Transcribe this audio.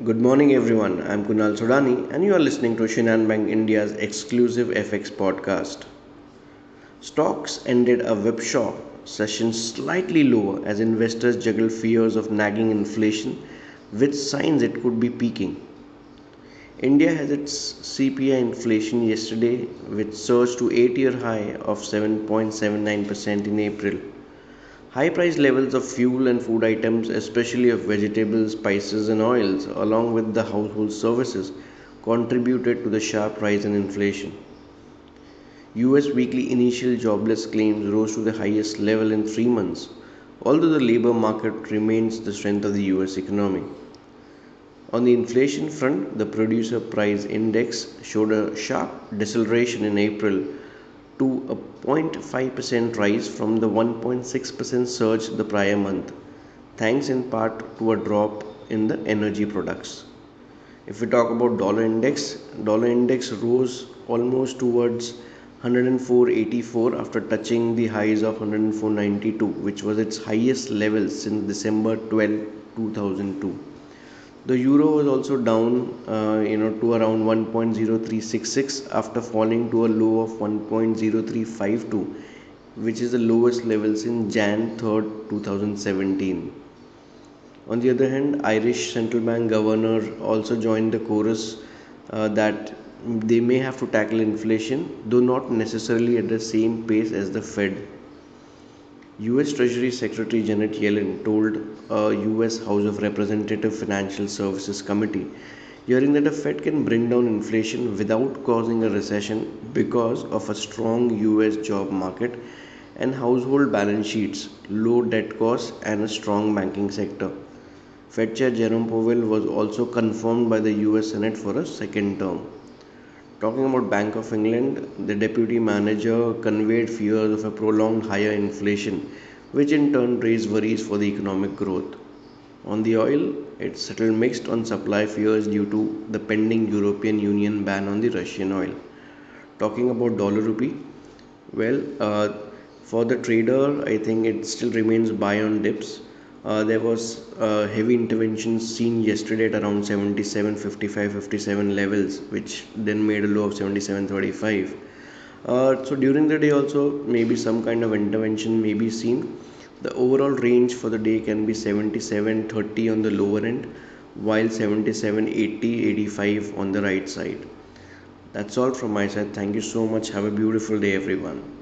Good morning, everyone. I'm Kunal Sodani, and you are listening to Shinhan Bank India's exclusive FX podcast. Stocks ended a whipsaw session slightly lower as investors juggle fears of nagging inflation with signs it could be peaking. India has its CPI inflation yesterday, which surged to 8 year high of 7.79% in April. High price levels of fuel and food items, especially of vegetables, spices, and oils, along with the household services, contributed to the sharp rise in inflation. US weekly initial jobless claims rose to the highest level in three months, although the labor market remains the strength of the US economy. On the inflation front, the producer price index showed a sharp deceleration in April to a 0.5% rise from the 1.6% surge the prior month, thanks in part to a drop in the energy products. If we talk about dollar index, dollar index rose almost towards 104.84 after touching the highs of 104.92, which was its highest level since December 12, 2002. The euro was also down, uh, you know, to around 1.0366 after falling to a low of 1.0352, which is the lowest level since Jan 3rd, 2017. On the other hand, Irish central bank governor also joined the chorus uh, that they may have to tackle inflation, though not necessarily at the same pace as the Fed. US Treasury Secretary Janet Yellen told a US House of Representative Financial Services Committee hearing that the Fed can bring down inflation without causing a recession because of a strong US job market and household balance sheets, low debt costs, and a strong banking sector. Fed Chair Jerome Powell was also confirmed by the US Senate for a second term. Talking about Bank of England, the deputy manager conveyed fears of a prolonged higher inflation, which in turn raised worries for the economic growth. On the oil, it settled mixed on supply fears due to the pending European Union ban on the Russian oil. Talking about dollar rupee, well, uh, for the trader, I think it still remains buy on dips uh, there was uh, heavy intervention seen yesterday at around 77 55 57 levels which then made a low of 77 35 uh, so during the day also maybe some kind of intervention may be seen. The overall range for the day can be 77 30 on the lower end while 77 80 85 on the right side. That's all from my side. Thank you so much. Have a beautiful day everyone